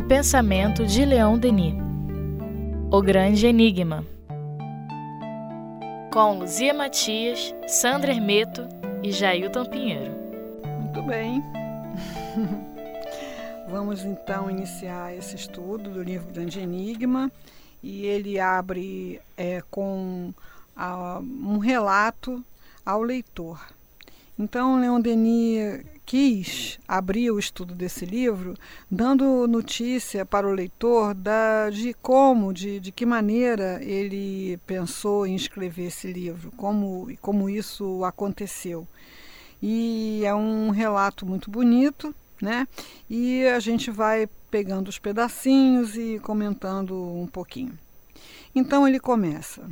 O pensamento de Leon Denis. O grande enigma. Com Luzia Matias, Sandra Hermeto e Jailton Pinheiro. Muito bem. Vamos então iniciar esse estudo do livro Grande Enigma e ele abre é, com a, um relato ao leitor. Então, Leon Denis quis abrir o estudo desse livro dando notícia para o leitor da, de como, de, de que maneira ele pensou em escrever esse livro, como, como isso aconteceu. E é um relato muito bonito, né? E a gente vai pegando os pedacinhos e comentando um pouquinho. Então ele começa.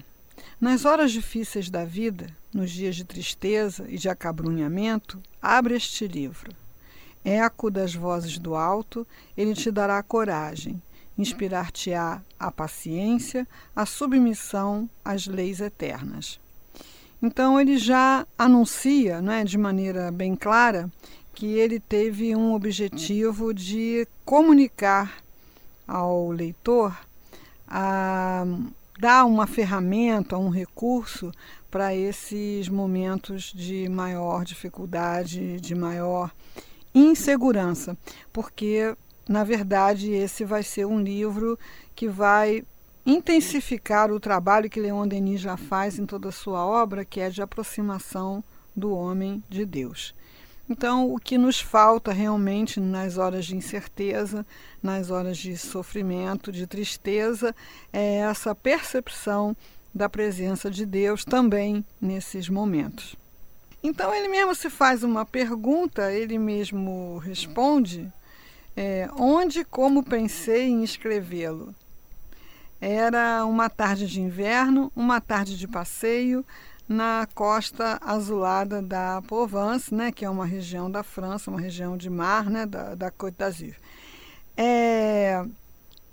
Nas horas difíceis da vida, nos dias de tristeza e de acabrunhamento, abre este livro. Eco das vozes do alto, ele te dará coragem, inspirar-te-á a paciência, a submissão às leis eternas. Então ele já anuncia, não é, de maneira bem clara, que ele teve um objetivo de comunicar ao leitor a dar uma ferramenta, um recurso para esses momentos de maior dificuldade, de maior insegurança, porque na verdade esse vai ser um livro que vai intensificar o trabalho que Leon Denis já faz em toda a sua obra, que é de aproximação do homem de Deus. Então, o que nos falta realmente nas horas de incerteza, nas horas de sofrimento, de tristeza, é essa percepção da presença de Deus também nesses momentos. Então, ele mesmo se faz uma pergunta, ele mesmo responde: é, onde e como pensei em escrevê-lo? Era uma tarde de inverno, uma tarde de passeio, na costa azulada da Provence, né, que é uma região da França, uma região de mar, né, da, da Côte d'Azur. É,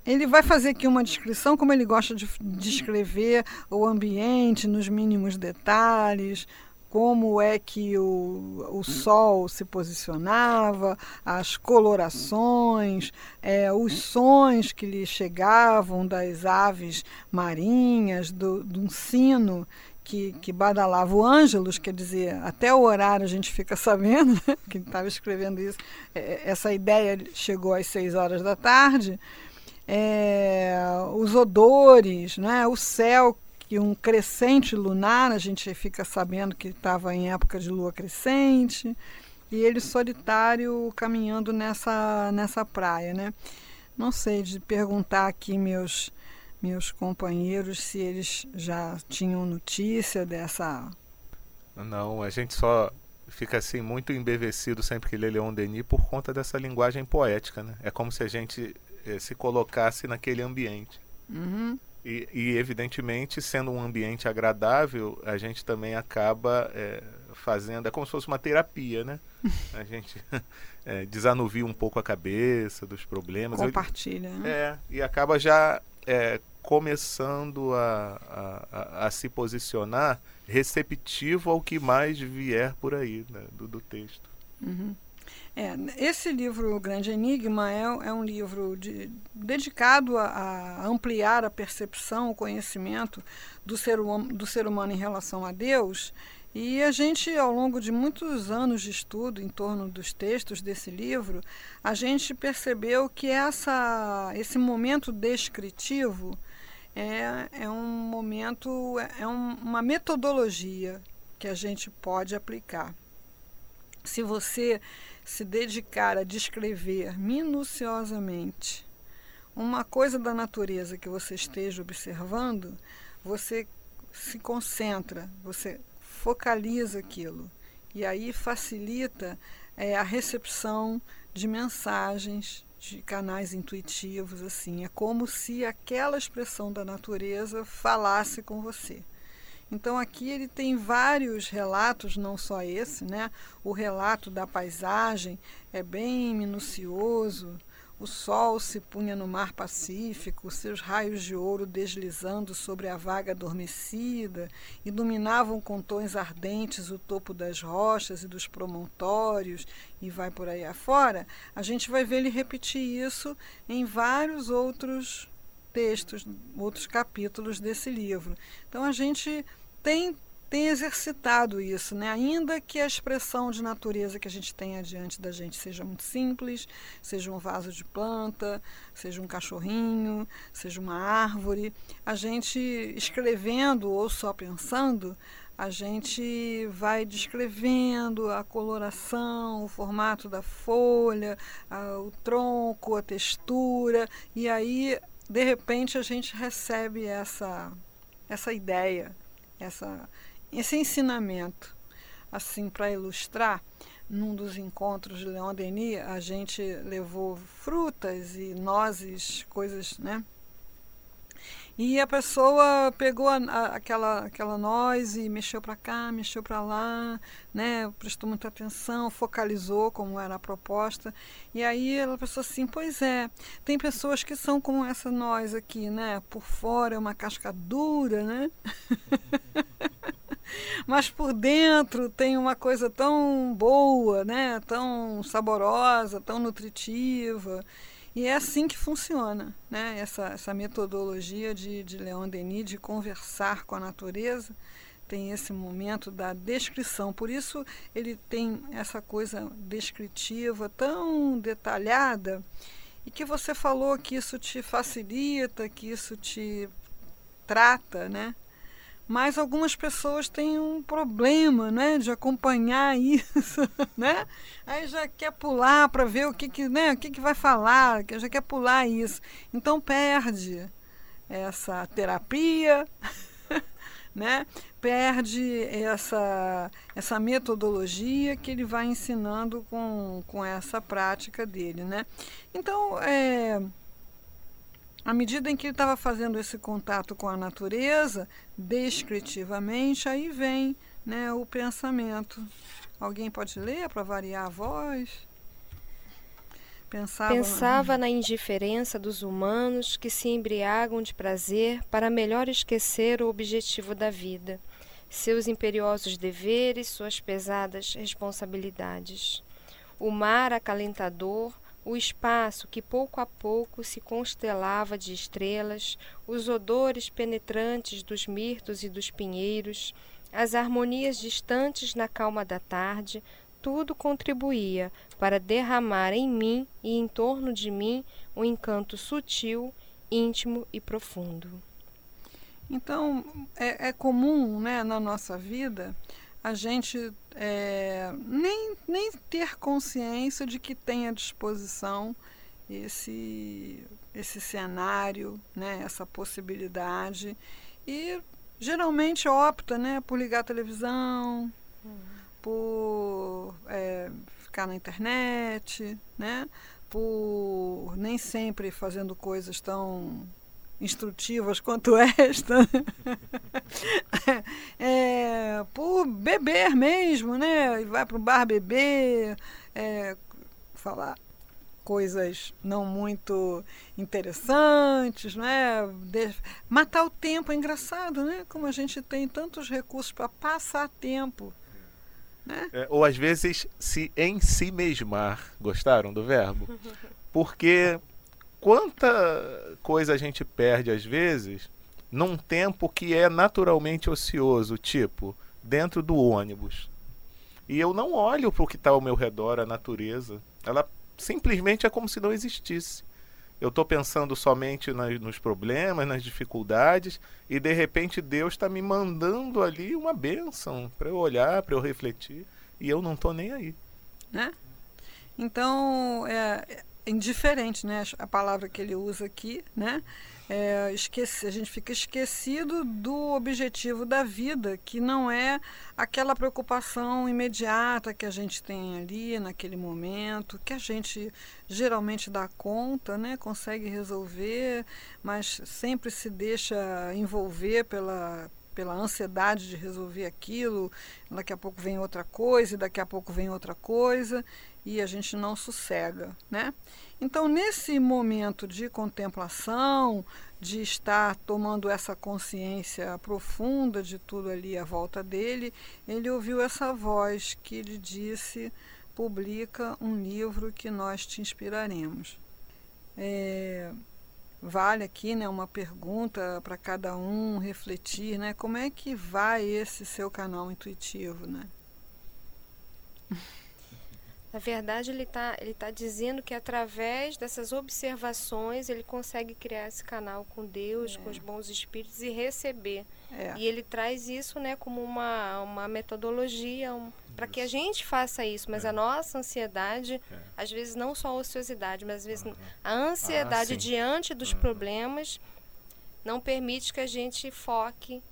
ele vai fazer aqui uma descrição, como ele gosta de descrever o ambiente nos mínimos detalhes, como é que o, o sol se posicionava, as colorações, é, os sons que lhe chegavam das aves marinhas, do, de um sino que, que badalava o Ângelus, quer dizer, até o horário a gente fica sabendo, né, que estava escrevendo isso, é, essa ideia chegou às seis horas da tarde, é, os odores, né, o céu, que um crescente lunar, a gente fica sabendo que estava em época de lua crescente, e ele solitário caminhando nessa, nessa praia, né? Não sei de perguntar aqui meus meus companheiros se eles já tinham notícia dessa. Não, a gente só fica assim muito embevecido sempre que lê Leon Denis por conta dessa linguagem poética, né? É como se a gente eh, se colocasse naquele ambiente. Uhum. E, e, evidentemente, sendo um ambiente agradável, a gente também acaba é, fazendo, é como se fosse uma terapia, né? A gente é, desanuvia um pouco a cabeça dos problemas. Compartilha. né? É, e acaba já é, começando a, a, a, se posicionar receptivo ao que mais vier por aí né, do, do, texto. Uhum. É, esse livro, O Grande Enigma, é, é um livro de, dedicado a, a, ampliar a percepção, o conhecimento do ser, hum, do ser humano em relação a Deus e a gente, ao longo de muitos anos de estudo em torno dos textos desse livro, a gente percebeu que essa, esse momento descritivo é, é um momento, é um, uma metodologia que a gente pode aplicar. Se você se dedicar a descrever minuciosamente uma coisa da natureza que você esteja observando, você se concentra, você focaliza aquilo e aí facilita é, a recepção de mensagens de canais intuitivos assim. É como se aquela expressão da natureza falasse com você. Então aqui ele tem vários relatos não só esse né? O relato da paisagem é bem minucioso o sol se punha no mar Pacífico, seus raios de ouro deslizando sobre a vaga adormecida, iluminavam com tons ardentes o topo das rochas e dos promontórios, e vai por aí afora, a gente vai ver ele repetir isso em vários outros textos, outros capítulos desse livro. Então a gente tem tem exercitado isso, né? ainda que a expressão de natureza que a gente tenha diante da gente seja muito simples, seja um vaso de planta, seja um cachorrinho, seja uma árvore, a gente escrevendo ou só pensando, a gente vai descrevendo a coloração, o formato da folha, a, o tronco, a textura, e aí, de repente, a gente recebe essa, essa ideia, essa esse ensinamento, assim, para ilustrar, num dos encontros de Leon Denis, a gente levou frutas e nozes, coisas, né? E a pessoa pegou a, a, aquela, aquela noz e mexeu para cá, mexeu para lá, né? prestou muita atenção, focalizou como era a proposta. E aí ela pensou assim: pois é, tem pessoas que são como essa noz aqui, né? Por fora é uma casca dura, né? mas por dentro tem uma coisa tão boa, né? tão saborosa, tão nutritiva. E é assim que funciona né? essa, essa metodologia de, de Leon Denis de conversar com a natureza. Tem esse momento da descrição, por isso ele tem essa coisa descritiva tão detalhada e que você falou que isso te facilita, que isso te trata, né? Mas algumas pessoas têm um problema né, de acompanhar isso, né? Aí já quer pular para ver o que, que, né, o que, que vai falar, já quer pular isso. Então perde essa terapia, né? perde essa, essa metodologia que ele vai ensinando com, com essa prática dele. Né? Então, é, à medida em que ele estava fazendo esse contato com a natureza, descritivamente, aí vem né, o pensamento. Alguém pode ler para variar a voz? Pensava, Pensava na indiferença dos humanos que se embriagam de prazer para melhor esquecer o objetivo da vida, seus imperiosos deveres, suas pesadas responsabilidades. O mar acalentador, o espaço que pouco a pouco se constelava de estrelas, os odores penetrantes dos mirtos e dos pinheiros, as harmonias distantes na calma da tarde, tudo contribuía para derramar em mim e em torno de mim um encanto sutil, íntimo e profundo. Então, é, é comum né, na nossa vida a gente é, nem, nem ter consciência de que tem à disposição esse, esse cenário, né, essa possibilidade. E geralmente opta né, por ligar a televisão, por é, ficar na internet, né, por nem sempre fazendo coisas tão instrutivas quanto esta, é, por beber mesmo, né? E vai para o bar beber, é, falar coisas não muito interessantes, né? De, matar o tempo é engraçado, né? Como a gente tem tantos recursos para passar tempo. Né? É, ou às vezes se em si mesmar. Gostaram do verbo? Porque quanta coisa a gente perde às vezes num tempo que é naturalmente ocioso, tipo dentro do ônibus. E eu não olho para o que está ao meu redor, a natureza. Ela simplesmente é como se não existisse. Eu estou pensando somente nas, nos problemas, nas dificuldades, e de repente Deus está me mandando ali uma bênção para eu olhar, para eu refletir, e eu não estou nem aí. Né? Então, é, indiferente, né? A palavra que ele usa aqui, né? É, esquece, a gente fica esquecido do objetivo da vida, que não é aquela preocupação imediata que a gente tem ali naquele momento, que a gente geralmente dá conta, né? consegue resolver, mas sempre se deixa envolver pela, pela ansiedade de resolver aquilo, daqui a pouco vem outra coisa, e daqui a pouco vem outra coisa, e a gente não sossega, né? Então, nesse momento de contemplação, de estar tomando essa consciência profunda de tudo ali à volta dele, ele ouviu essa voz que lhe disse: publica um livro que nós te inspiraremos. É, vale aqui né, uma pergunta para cada um refletir, né? Como é que vai esse seu canal intuitivo, né? Na verdade, ele está ele tá dizendo que através dessas observações ele consegue criar esse canal com Deus, é. com os bons espíritos e receber. É. E ele traz isso né, como uma, uma metodologia um, para que a gente faça isso. Mas é. a nossa ansiedade, é. às vezes não só a ociosidade, mas às vezes uhum. a ansiedade ah, diante dos uhum. problemas não permite que a gente foque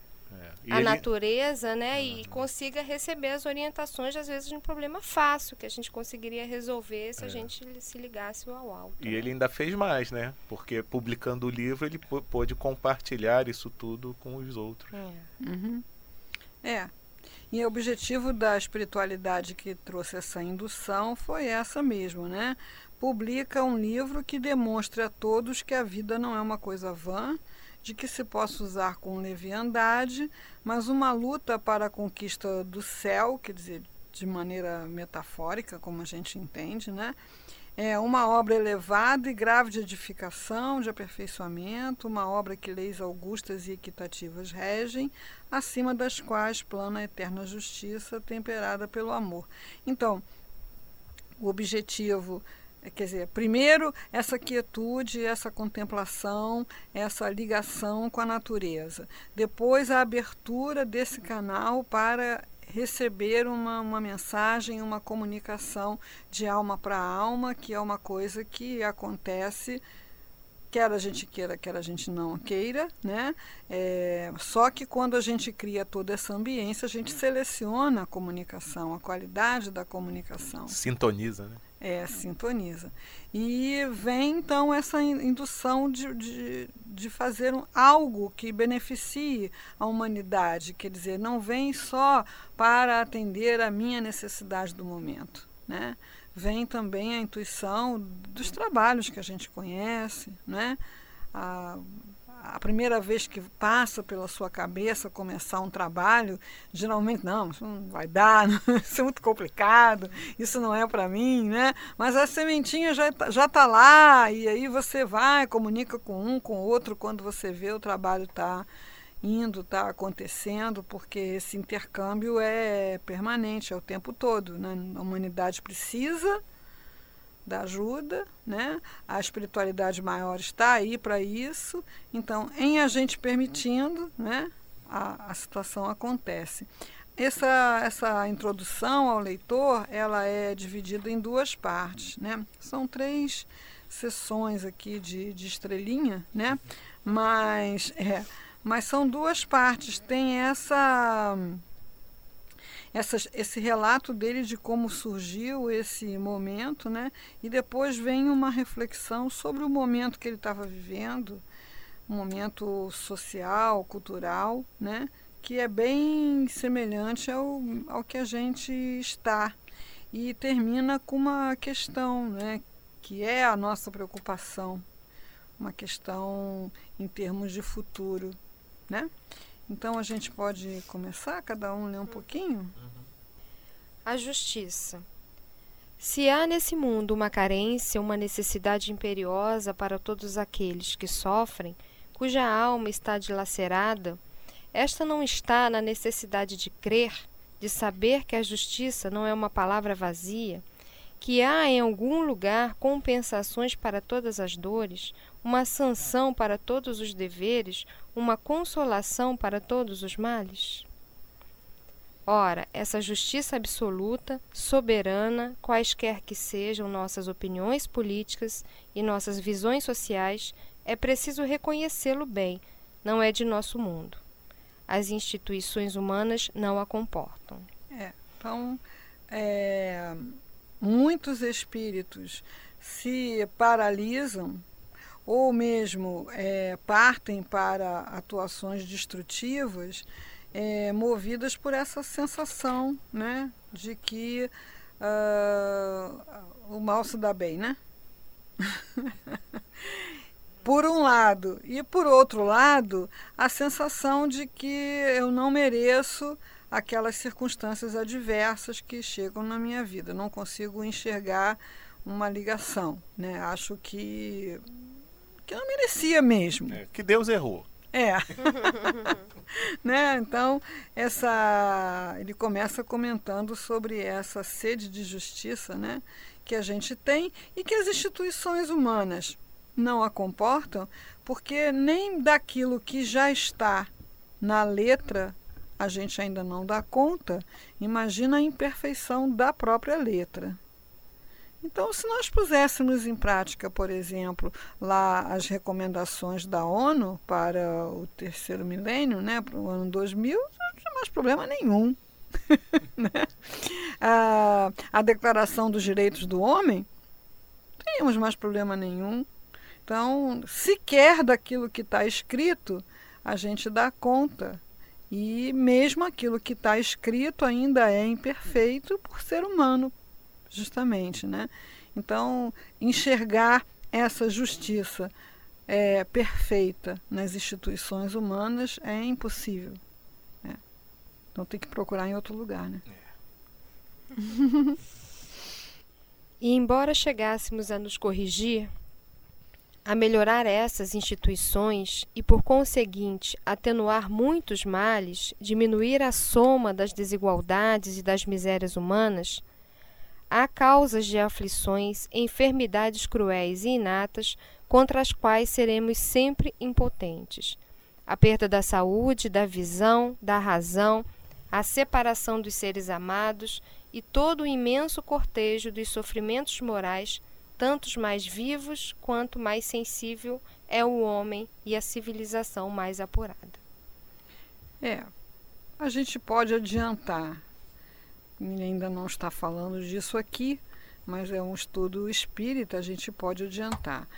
é. a ele... natureza, né? Uhum. E consiga receber as orientações, às vezes, de um problema fácil que a gente conseguiria resolver se é. a gente se ligasse ao alto. E né? ele ainda fez mais, né? Porque publicando o livro, ele pôde compartilhar isso tudo com os outros. É. Uhum. é. E o objetivo da espiritualidade que trouxe essa indução foi essa mesmo, né? Publica um livro que demonstre a todos que a vida não é uma coisa vã, de que se possa usar com leviandade, mas uma luta para a conquista do céu, quer dizer, de maneira metafórica, como a gente entende, né? É uma obra elevada e grave de edificação, de aperfeiçoamento, uma obra que leis augustas e equitativas regem, acima das quais plana a eterna justiça temperada pelo amor. Então, o objetivo quer dizer, primeiro essa quietude, essa contemplação, essa ligação com a natureza. Depois a abertura desse canal para receber uma, uma mensagem, uma comunicação de alma para alma, que é uma coisa que acontece quer a gente queira, quer a gente não queira, né? É, só que quando a gente cria toda essa ambiência, a gente seleciona a comunicação, a qualidade da comunicação. Sintoniza, né? É, sintoniza. E vem então essa indução de, de, de fazer algo que beneficie a humanidade, quer dizer, não vem só para atender a minha necessidade do momento. Né? Vem também a intuição dos trabalhos que a gente conhece, né? a, a primeira vez que passa pela sua cabeça começar um trabalho, geralmente, não, isso não vai dar, isso é muito complicado, isso não é para mim, né? Mas a sementinha já está já tá lá, e aí você vai, comunica com um, com outro, quando você vê o trabalho está indo, está acontecendo, porque esse intercâmbio é permanente, é o tempo todo. Né? A humanidade precisa da ajuda, né? A espiritualidade maior está aí para isso. Então, em a gente permitindo, né, a, a situação acontece. Essa, essa introdução ao leitor, ela é dividida em duas partes, né? São três sessões aqui de, de estrelinha, né? Mas, é, mas são duas partes. Tem essa esse relato dele de como surgiu esse momento, né? E depois vem uma reflexão sobre o momento que ele estava vivendo, um momento social, cultural, né? Que é bem semelhante ao, ao que a gente está. E termina com uma questão, né? Que é a nossa preocupação, uma questão em termos de futuro, né? Então a gente pode começar, cada um ler um pouquinho? A justiça. Se há nesse mundo uma carência, uma necessidade imperiosa para todos aqueles que sofrem, cuja alma está dilacerada, esta não está na necessidade de crer, de saber que a justiça não é uma palavra vazia, que há em algum lugar compensações para todas as dores, uma sanção para todos os deveres, uma consolação para todos os males? Ora, essa justiça absoluta, soberana, quaisquer que sejam nossas opiniões políticas e nossas visões sociais, é preciso reconhecê-lo bem, não é de nosso mundo. As instituições humanas não a comportam. É, então, é, muitos espíritos se paralisam ou mesmo é, partem para atuações destrutivas é, movidas por essa sensação né, de que uh, o mal se dá bem, né? por um lado. E por outro lado, a sensação de que eu não mereço aquelas circunstâncias adversas que chegam na minha vida. Não consigo enxergar uma ligação. Né? Acho que, que não merecia mesmo. É, que Deus errou. É. né? Então, essa ele começa comentando sobre essa sede de justiça, né, que a gente tem e que as instituições humanas não a comportam, porque nem daquilo que já está na letra a gente ainda não dá conta. Imagina a imperfeição da própria letra. Então, se nós puséssemos em prática, por exemplo, lá as recomendações da ONU para o terceiro milênio, né, para o ano 2000, não tinha mais problema nenhum. né? a, a Declaração dos Direitos do Homem, não teríamos mais problema nenhum. Então, sequer daquilo que está escrito, a gente dá conta. E mesmo aquilo que está escrito ainda é imperfeito por ser humano, justamente, né? Então, enxergar essa justiça é, perfeita nas instituições humanas é impossível. Né? Então tem que procurar em outro lugar, né? É. e embora chegássemos a nos corrigir, a melhorar essas instituições e, por conseguinte, atenuar muitos males, diminuir a soma das desigualdades e das misérias humanas, há causas de aflições, enfermidades cruéis e inatas contra as quais seremos sempre impotentes. A perda da saúde, da visão, da razão, a separação dos seres amados e todo o imenso cortejo dos sofrimentos morais, tantos mais vivos quanto mais sensível é o homem e a civilização mais apurada. É, a gente pode adiantar ainda não está falando disso aqui, mas é um estudo espírita, a gente pode adiantar.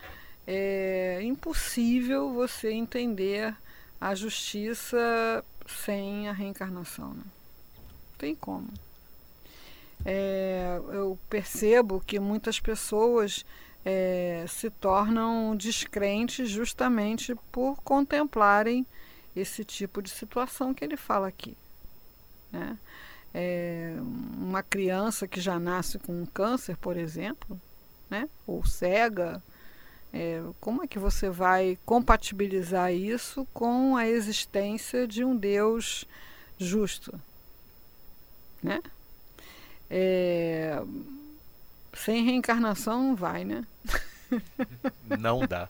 É impossível você entender a justiça sem a reencarnação. Né? Tem como. É, eu percebo que muitas pessoas é, se tornam descrentes justamente por contemplarem esse tipo de situação que ele fala aqui. Né? é, uma criança que já nasce com um câncer, por exemplo, né? ou cega, é, como é que você vai compatibilizar isso com a existência de um Deus justo? Né? É, sem reencarnação não vai, né? Não dá.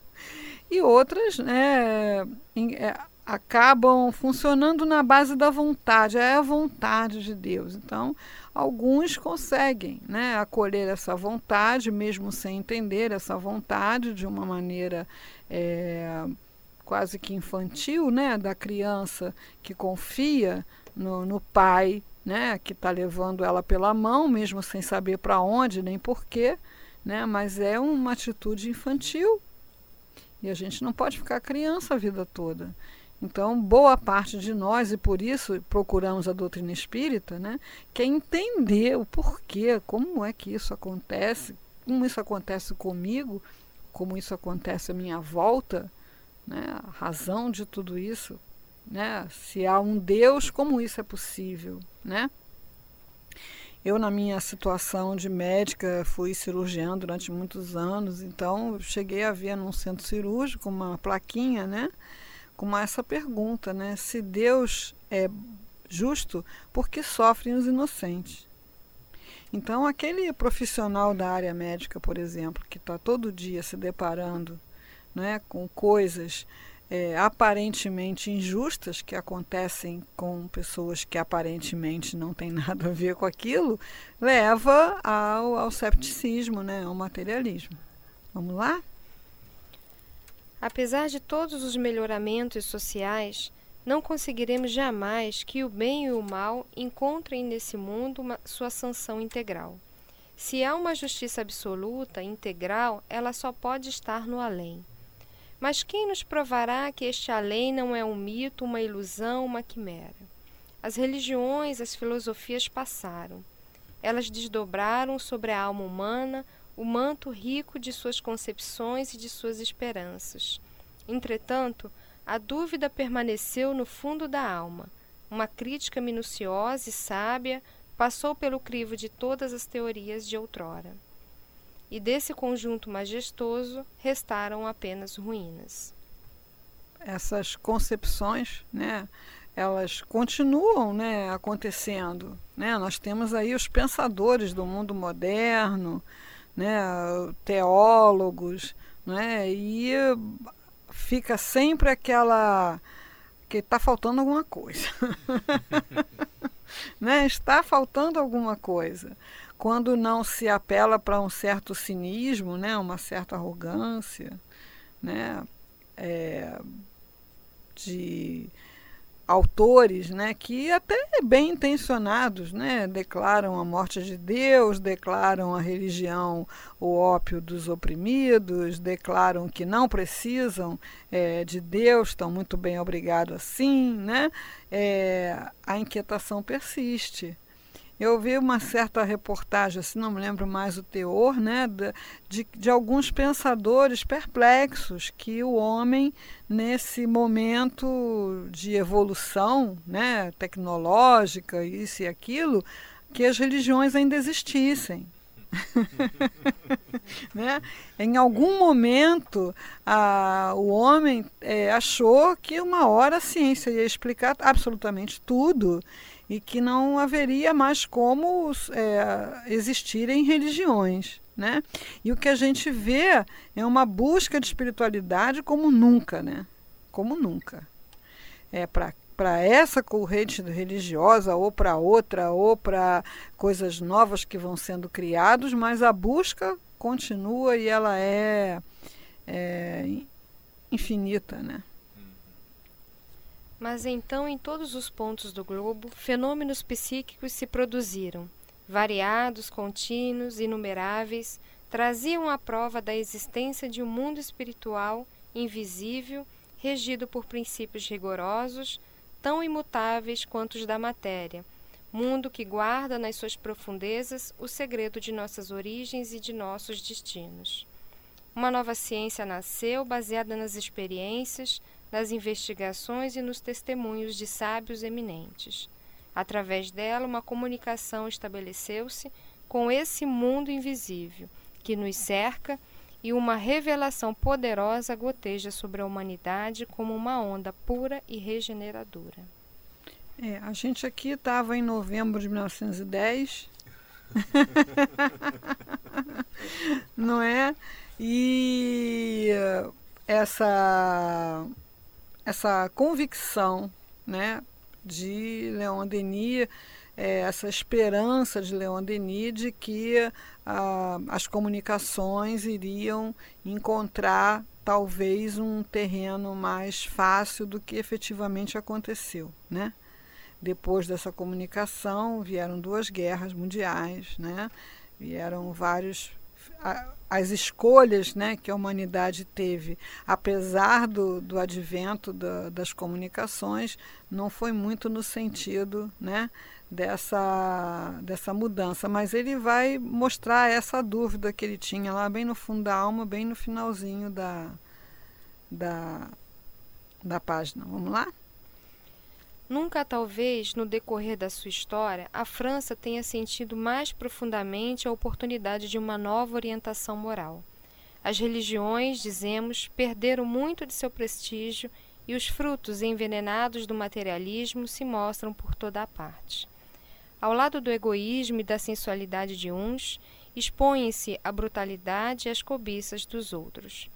e outras, né? É, acabam funcionando na base da vontade, é a vontade de Deus. Então, alguns conseguem né, acolher essa vontade, mesmo sem entender essa vontade, de uma maneira é, quase que infantil, né, da criança que confia no, no pai, né, que está levando ela pela mão, mesmo sem saber para onde nem porquê, né, mas é uma atitude infantil. E a gente não pode ficar criança a vida toda. Então, boa parte de nós, e por isso procuramos a doutrina espírita, né, quer entender o porquê, como é que isso acontece, como isso acontece comigo, como isso acontece à minha volta, né, a razão de tudo isso, né, se há um Deus, como isso é possível, né? Eu, na minha situação de médica, fui cirurgiã durante muitos anos, então cheguei a ver num centro cirúrgico uma plaquinha, né? com essa pergunta, né? Se Deus é justo, por que sofrem os inocentes? Então, aquele profissional da área médica, por exemplo, que está todo dia se deparando né, com coisas é, aparentemente injustas que acontecem com pessoas que aparentemente não têm nada a ver com aquilo, leva ao, ao cepticismo, né, ao materialismo. Vamos lá? Apesar de todos os melhoramentos sociais, não conseguiremos jamais que o bem e o mal encontrem nesse mundo uma, sua sanção integral. Se há uma justiça absoluta, integral, ela só pode estar no além. Mas quem nos provará que este além não é um mito, uma ilusão, uma quimera? As religiões, as filosofias passaram. Elas desdobraram sobre a alma humana o manto rico de suas concepções e de suas esperanças. Entretanto, a dúvida permaneceu no fundo da alma. Uma crítica minuciosa e sábia passou pelo crivo de todas as teorias de outrora. E desse conjunto majestoso restaram apenas ruínas. Essas concepções, né, elas continuam né, acontecendo. Né? Nós temos aí os pensadores do mundo moderno, né, teólogos, né, e fica sempre aquela que está faltando alguma coisa. né? Está faltando alguma coisa. Quando não se apela para um certo cinismo, né? uma certa arrogância, né? É, de autores né, que até bem intencionados né, declaram a morte de Deus, declaram a religião o ópio dos oprimidos, declaram que não precisam é, de Deus, estão muito bem obrigado assim, né? É, a inquietação persiste. Eu vi uma certa reportagem, assim, não me lembro mais o teor, né, de, de alguns pensadores perplexos que o homem, nesse momento de evolução né, tecnológica, isso e aquilo, que as religiões ainda existissem. né? Em algum momento, a, o homem é, achou que uma hora a ciência ia explicar absolutamente tudo e que não haveria mais como é, existirem religiões. Né? E o que a gente vê é uma busca de espiritualidade como nunca, né? Como nunca. É para essa corrente religiosa ou para outra ou para coisas novas que vão sendo criados, mas a busca continua e ela é, é infinita, né? Mas então, em todos os pontos do globo, fenômenos psíquicos se produziram, variados, contínuos, inumeráveis, traziam a prova da existência de um mundo espiritual invisível, regido por princípios rigorosos, tão imutáveis quanto os da matéria, mundo que guarda nas suas profundezas o segredo de nossas origens e de nossos destinos. Uma nova ciência nasceu baseada nas experiências, nas investigações e nos testemunhos de sábios eminentes. Através dela, uma comunicação estabeleceu-se com esse mundo invisível que nos cerca e uma revelação poderosa goteja sobre a humanidade como uma onda pura e regeneradora. É, a gente aqui estava em novembro de 1910, não é? E essa essa convicção né, de Leon Denis, é, essa esperança de Leon Denis de que ah, as comunicações iriam encontrar talvez um terreno mais fácil do que efetivamente aconteceu, né? Depois dessa comunicação vieram duas guerras mundiais, né? Vieram vários as escolhas né, que a humanidade teve, apesar do, do advento da, das comunicações, não foi muito no sentido né, dessa, dessa mudança. Mas ele vai mostrar essa dúvida que ele tinha lá bem no fundo da alma, bem no finalzinho da, da, da página. Vamos lá? Nunca, talvez, no decorrer da sua história, a França tenha sentido mais profundamente a oportunidade de uma nova orientação moral. As religiões, dizemos, perderam muito de seu prestígio e os frutos envenenados do materialismo se mostram por toda a parte. Ao lado do egoísmo e da sensualidade de uns, expõem-se a brutalidade e as cobiças dos outros.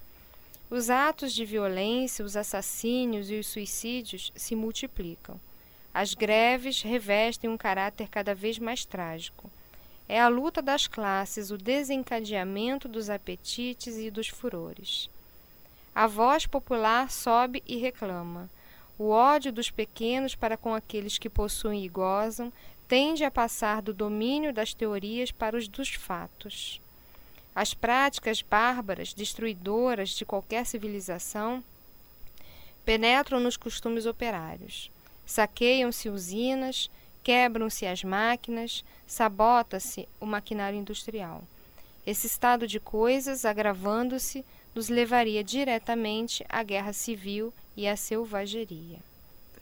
Os atos de violência, os assassínios e os suicídios se multiplicam. As greves revestem um caráter cada vez mais trágico. É a luta das classes, o desencadeamento dos apetites e dos furores. A voz popular sobe e reclama. O ódio dos pequenos para com aqueles que possuem e gozam tende a passar do domínio das teorias para os dos fatos. As práticas bárbaras, destruidoras de qualquer civilização, penetram nos costumes operários. Saqueiam-se usinas, quebram-se as máquinas, sabota-se o maquinário industrial. Esse estado de coisas, agravando-se, nos levaria diretamente à guerra civil e à selvageria.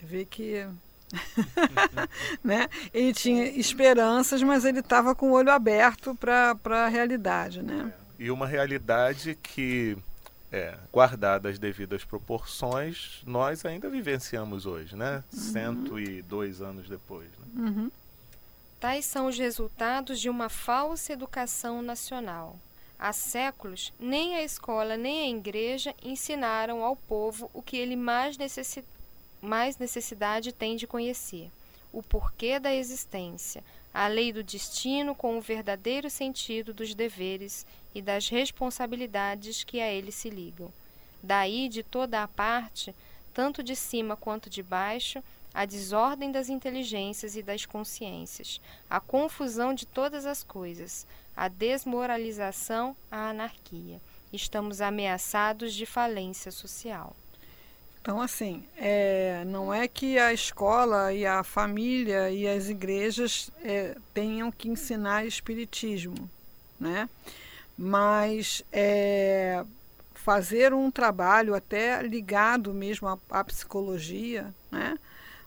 Vê que né? Ele tinha esperanças, mas ele estava com o olho aberto para a realidade. Né? É. E uma realidade que, é, guardada as devidas proporções, nós ainda vivenciamos hoje, né? Uhum. 102 anos depois. Né? Uhum. Tais são os resultados de uma falsa educação nacional. Há séculos, nem a escola nem a igreja ensinaram ao povo o que ele mais necessitava mais necessidade tem de conhecer o porquê da existência, a lei do destino com o verdadeiro sentido dos deveres e das responsabilidades que a ele se ligam. Daí, de toda a parte, tanto de cima quanto de baixo, a desordem das inteligências e das consciências, a confusão de todas as coisas, a desmoralização, a anarquia. Estamos ameaçados de falência social. Então, assim, é, não é que a escola e a família e as igrejas é, tenham que ensinar espiritismo, né? Mas é, fazer um trabalho até ligado mesmo à, à psicologia, né?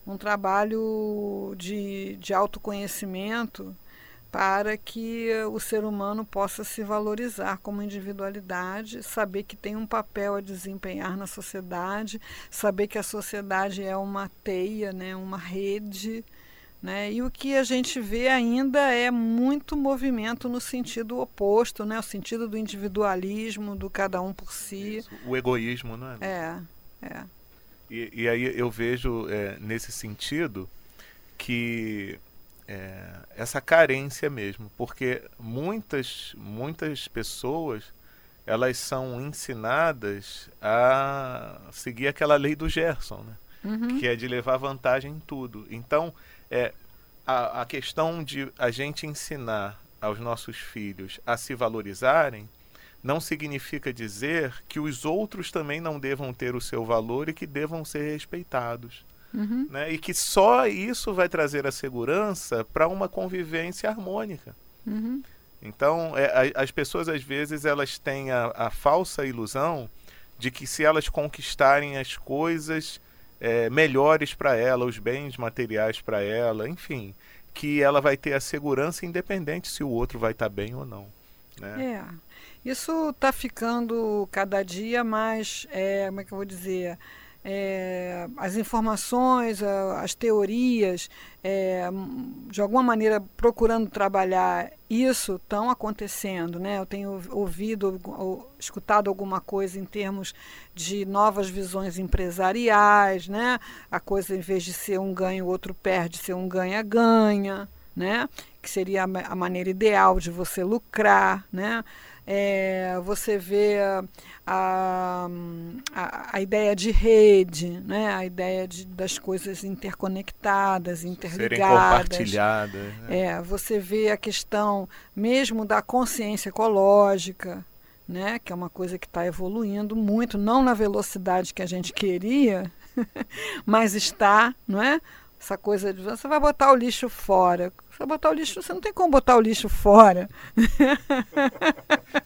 Um trabalho de, de autoconhecimento, para que o ser humano possa se valorizar como individualidade, saber que tem um papel a desempenhar na sociedade, saber que a sociedade é uma teia, né, uma rede. Né? E o que a gente vê ainda é muito movimento no sentido oposto, né? o sentido do individualismo, do cada um por si. Isso. O egoísmo, não é? É, é. E, e aí eu vejo é, nesse sentido que é, essa carência mesmo, porque muitas muitas pessoas elas são ensinadas a seguir aquela lei do Gerson, né? Uhum. que é de levar vantagem em tudo. Então, é, a, a questão de a gente ensinar aos nossos filhos a se valorizarem não significa dizer que os outros também não devam ter o seu valor e que devam ser respeitados. Uhum. Né? E que só isso vai trazer a segurança para uma convivência harmônica. Uhum. Então, é, a, as pessoas às vezes elas têm a, a, falsa ilusão de que se elas conquistarem as coisas é, melhores para ela, os bens materiais para ela, enfim, que ela vai ter a segurança independente se o outro vai estar tá bem ou não. Né? É, isso está ficando cada dia mais, é, como é que eu vou dizer, é, as informações, as teorias, é, de alguma maneira procurando trabalhar isso, estão acontecendo. Né? Eu tenho ouvido, ou, escutado alguma coisa em termos de novas visões empresariais, né? a coisa, em vez de ser um ganho, o outro perde, ser um ganha-ganha. Né? que seria a maneira ideal de você lucrar, né? É, você vê a, a, a, ideia de rede, né? a ideia de, das coisas interconectadas, interligadas. Serem compartilhadas. Né? É, você vê a questão mesmo da consciência ecológica, né? que é uma coisa que está evoluindo muito, não na velocidade que a gente queria, mas está, não é? Essa coisa de você vai botar o lixo fora. Você vai botar o lixo, você não tem como botar o lixo fora.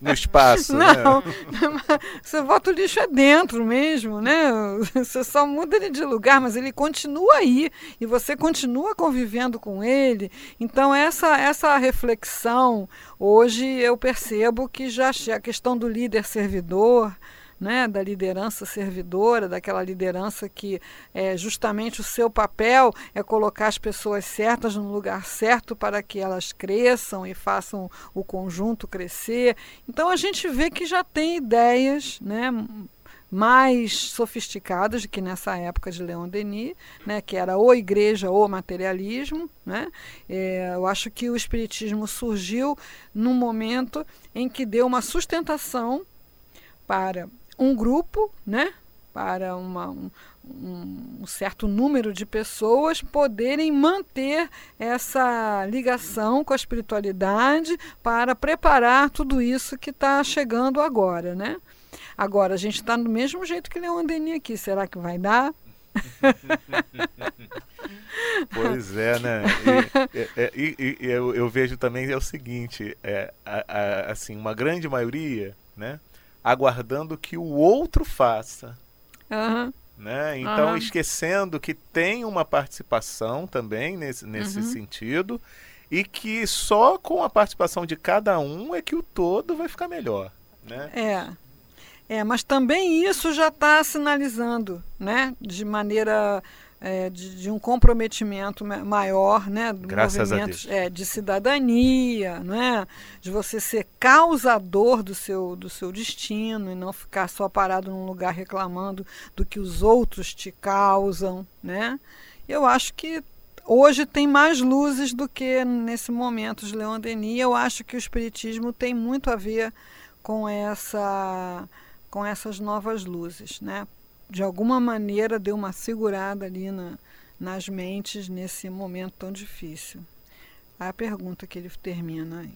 No espaço. Né? Não, né? você bota o lixo é dentro mesmo, né? Você só muda ele de lugar, mas ele continua aí e você continua convivendo com ele. Então essa essa reflexão hoje eu percebo que já a questão do líder servidor né, da liderança servidora, daquela liderança que é, justamente o seu papel é colocar as pessoas certas no lugar certo para que elas cresçam e façam o conjunto crescer. Então a gente vê que já tem ideias, né, mais sofisticadas que nessa época de Leon Denis, né, que era ou igreja ou materialismo. Né? É, eu acho que o Espiritismo surgiu num momento em que deu uma sustentação para um grupo, né? para uma, um, um, certo número de pessoas poderem manter essa ligação com a espiritualidade para preparar tudo isso que está chegando agora, né? Agora, a gente está do mesmo jeito que Leon Denis aqui. Será que vai dar? Pois é, né? E, e, e eu, eu, vejo também é o seguinte, é, a, a, assim, uma grande maioria, né, aguardando que o outro faça. Uhum. Né? Então, uhum. esquecendo que tem uma participação também nesse, nesse uhum. sentido e que só com a participação de cada um é que o todo vai ficar melhor. Né? É. É, mas também isso já está sinalizando, né, de maneira é, de, de, um comprometimento maior, né, do Graças movimento é, de cidadania, né, de você ser causador do seu do seu destino e não ficar só parado num lugar reclamando do que os outros te causam, né? Eu acho que hoje tem mais luzes do que nesse momento de Leon Denis. Eu acho que o espiritismo tem muito a ver com essa com essas novas luzes, né? De alguma maneira deu uma segurada ali na, nas mentes nesse momento tão difícil. A pergunta que ele termina aí.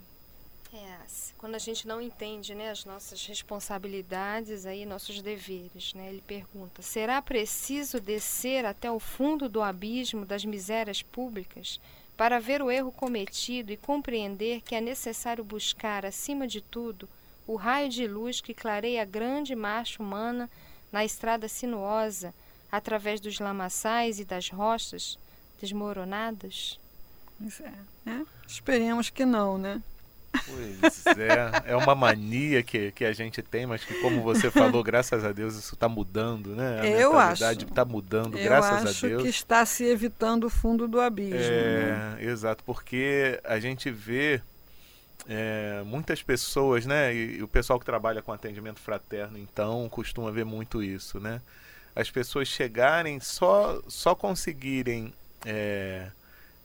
É, quando a gente não entende né, as nossas responsabilidades, aí, nossos deveres, né, ele pergunta: será preciso descer até o fundo do abismo das misérias públicas para ver o erro cometido e compreender que é necessário buscar, acima de tudo, o raio de luz que clareia a grande marcha humana na estrada sinuosa, através dos lamaçais e das rochas desmoronadas? Pois é, né? Esperemos que não, né? Pois é, é uma mania que, que a gente tem, mas que, como você falou, graças a Deus isso está mudando, né? A eu acho. está mudando, graças a Deus. Eu acho que está se evitando o fundo do abismo. É, né? exato, porque a gente vê é, muitas pessoas, né? E, e, o pessoal que trabalha com atendimento fraterno, então, costuma ver muito isso, né? As pessoas chegarem só, só conseguirem é,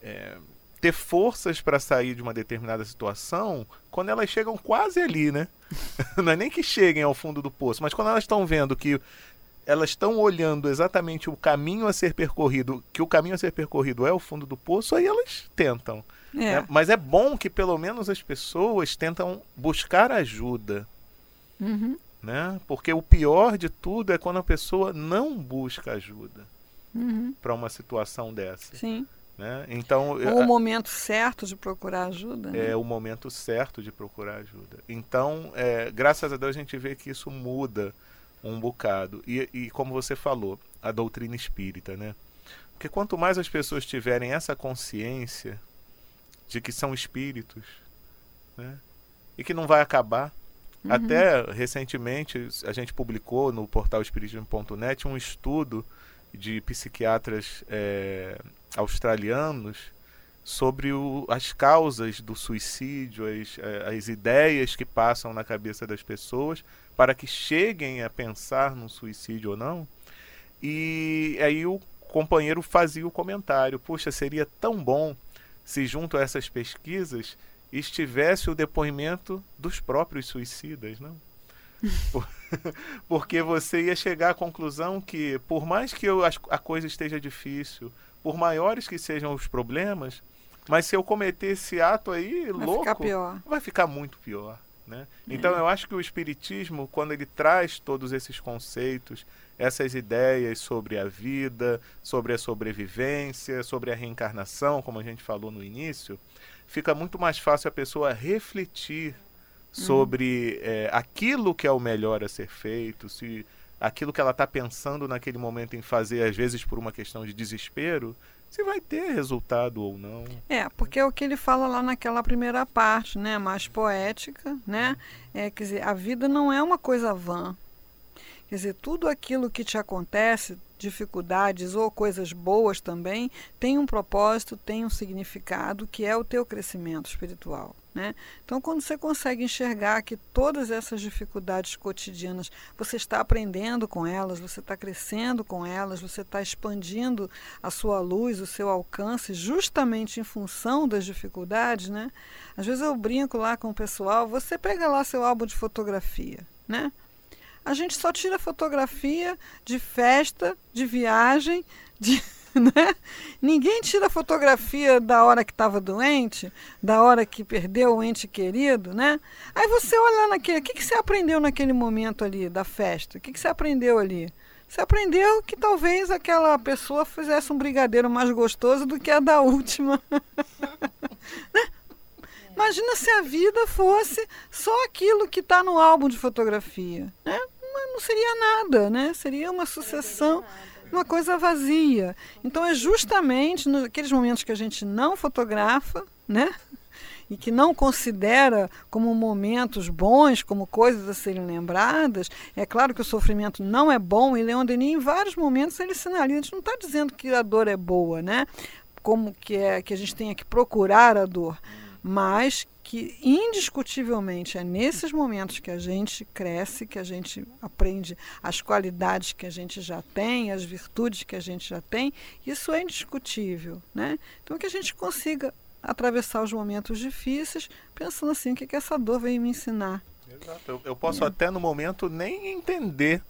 é, ter forças para sair de uma determinada situação quando elas chegam quase ali, né? Não é nem que cheguem ao fundo do poço, mas quando elas estão vendo que elas estão olhando exatamente o caminho a ser percorrido, que o caminho a ser percorrido é o fundo do poço, aí elas tentam. É. Né? Mas é bom que pelo menos as pessoas tentam buscar ajuda. Uhum. Né? Porque o pior de tudo é quando a pessoa não busca ajuda uhum. para uma situação dessa. Sim. Né? Então, Ou o momento certo de procurar ajuda. Né? É o momento certo de procurar ajuda. Então, é, graças a Deus, a gente vê que isso muda um bocado. E, e como você falou, a doutrina espírita, né? Porque quanto mais as pessoas tiverem essa consciência de que são espíritos, né? E que não vai acabar. Uhum. Até recentemente a gente publicou no portal espiritismo.net um estudo de psiquiatras é, australianos sobre o, as causas do suicídio, as, é, as ideias que passam na cabeça das pessoas para que cheguem a pensar no suicídio ou não. E aí o companheiro fazia o comentário: Puxa, seria tão bom se junto a essas pesquisas estivesse o depoimento dos próprios suicidas, não? Porque você ia chegar à conclusão que, por mais que eu, a coisa esteja difícil, por maiores que sejam os problemas, mas se eu cometer esse ato aí vai louco, ficar vai ficar muito pior. Né? Então é. eu acho que o Espiritismo, quando ele traz todos esses conceitos, essas ideias sobre a vida, sobre a sobrevivência, sobre a reencarnação, como a gente falou no início, fica muito mais fácil a pessoa refletir sobre é, aquilo que é o melhor a ser feito, se aquilo que ela está pensando naquele momento em fazer, às vezes por uma questão de desespero, se vai ter resultado ou não. É, porque é o que ele fala lá naquela primeira parte, né, mais poética, né? É, quer dizer, a vida não é uma coisa vã. Quer dizer, tudo aquilo que te acontece, dificuldades ou coisas boas também, tem um propósito, tem um significado, que é o teu crescimento espiritual. Né? Então, quando você consegue enxergar que todas essas dificuldades cotidianas você está aprendendo com elas, você está crescendo com elas, você está expandindo a sua luz, o seu alcance, justamente em função das dificuldades, né? Às vezes eu brinco lá com o pessoal, você pega lá seu álbum de fotografia, né? A gente só tira fotografia de festa, de viagem, de né? Ninguém tira fotografia da hora que estava doente, da hora que perdeu o ente querido, né? Aí você olha naquele, o que, que você aprendeu naquele momento ali da festa? O que, que você aprendeu ali? Você aprendeu que talvez aquela pessoa fizesse um brigadeiro mais gostoso do que a da última. né? Imagina se a vida fosse só aquilo que está no álbum de fotografia. Né? Mas não seria nada, né? Seria uma sucessão, uma coisa vazia. Então é justamente naqueles momentos que a gente não fotografa, né? e que não considera como momentos bons, como coisas a serem lembradas, é claro que o sofrimento não é bom, e Leon Denis, em vários momentos, ele sinaliza, a gente não está dizendo que a dor é boa, né? como que, é, que a gente tenha que procurar a dor, mas que indiscutivelmente é nesses momentos que a gente cresce, que a gente aprende as qualidades que a gente já tem, as virtudes que a gente já tem, isso é indiscutível. Né? Então, que a gente consiga atravessar os momentos difíceis pensando assim: o que, que essa dor veio me ensinar? Exato. Eu, eu posso é. até no momento nem entender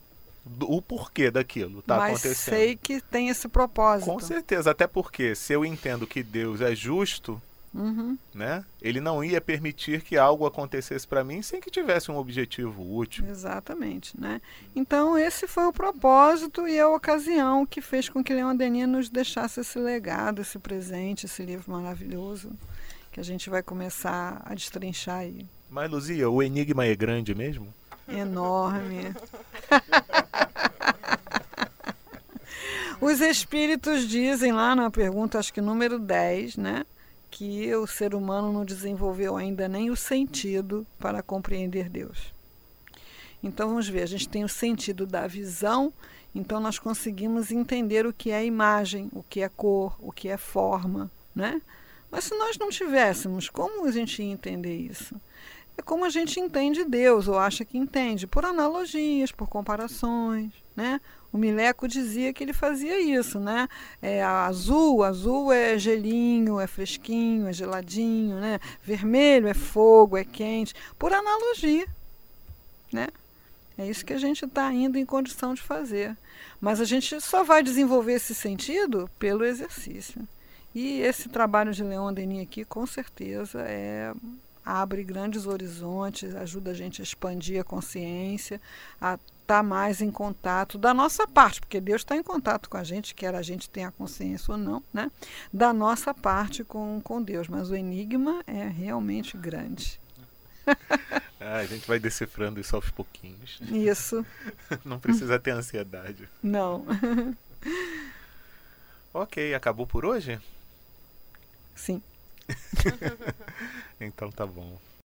o porquê daquilo tá Mas acontecendo. sei que tem esse propósito. Com certeza, até porque se eu entendo que Deus é justo, Uhum. Né? Ele não ia permitir que algo acontecesse para mim sem que tivesse um objetivo útil. Exatamente. Né? Então, esse foi o propósito e a ocasião que fez com que Leon Denis nos deixasse esse legado, esse presente, esse livro maravilhoso que a gente vai começar a destrinchar aí. Mas, Luzia, o enigma é grande mesmo? Enorme. Os espíritos dizem lá na pergunta, acho que número 10, né? Que o ser humano não desenvolveu ainda nem o sentido para compreender Deus. Então vamos ver, a gente tem o sentido da visão, então nós conseguimos entender o que é imagem, o que é cor, o que é forma, né? Mas se nós não tivéssemos, como a gente ia entender isso? É como a gente entende Deus, ou acha que entende, por analogias, por comparações, né? O Mileco dizia que ele fazia isso, né? É, azul, azul é gelinho, é fresquinho, é geladinho, né? Vermelho é fogo, é quente, por analogia, né? É isso que a gente está indo em condição de fazer. Mas a gente só vai desenvolver esse sentido pelo exercício. E esse trabalho de Leon Denis aqui, com certeza, é abre grandes horizontes, ajuda a gente a expandir a consciência, a estar tá mais em contato da nossa parte, porque Deus está em contato com a gente, quer a gente tenha consciência ou não, né? Da nossa parte com, com Deus. Mas o enigma é realmente grande. Ah, a gente vai decifrando isso aos pouquinhos. Isso. Não precisa ter ansiedade. Não. ok, acabou por hoje? Sim. Então tá bom.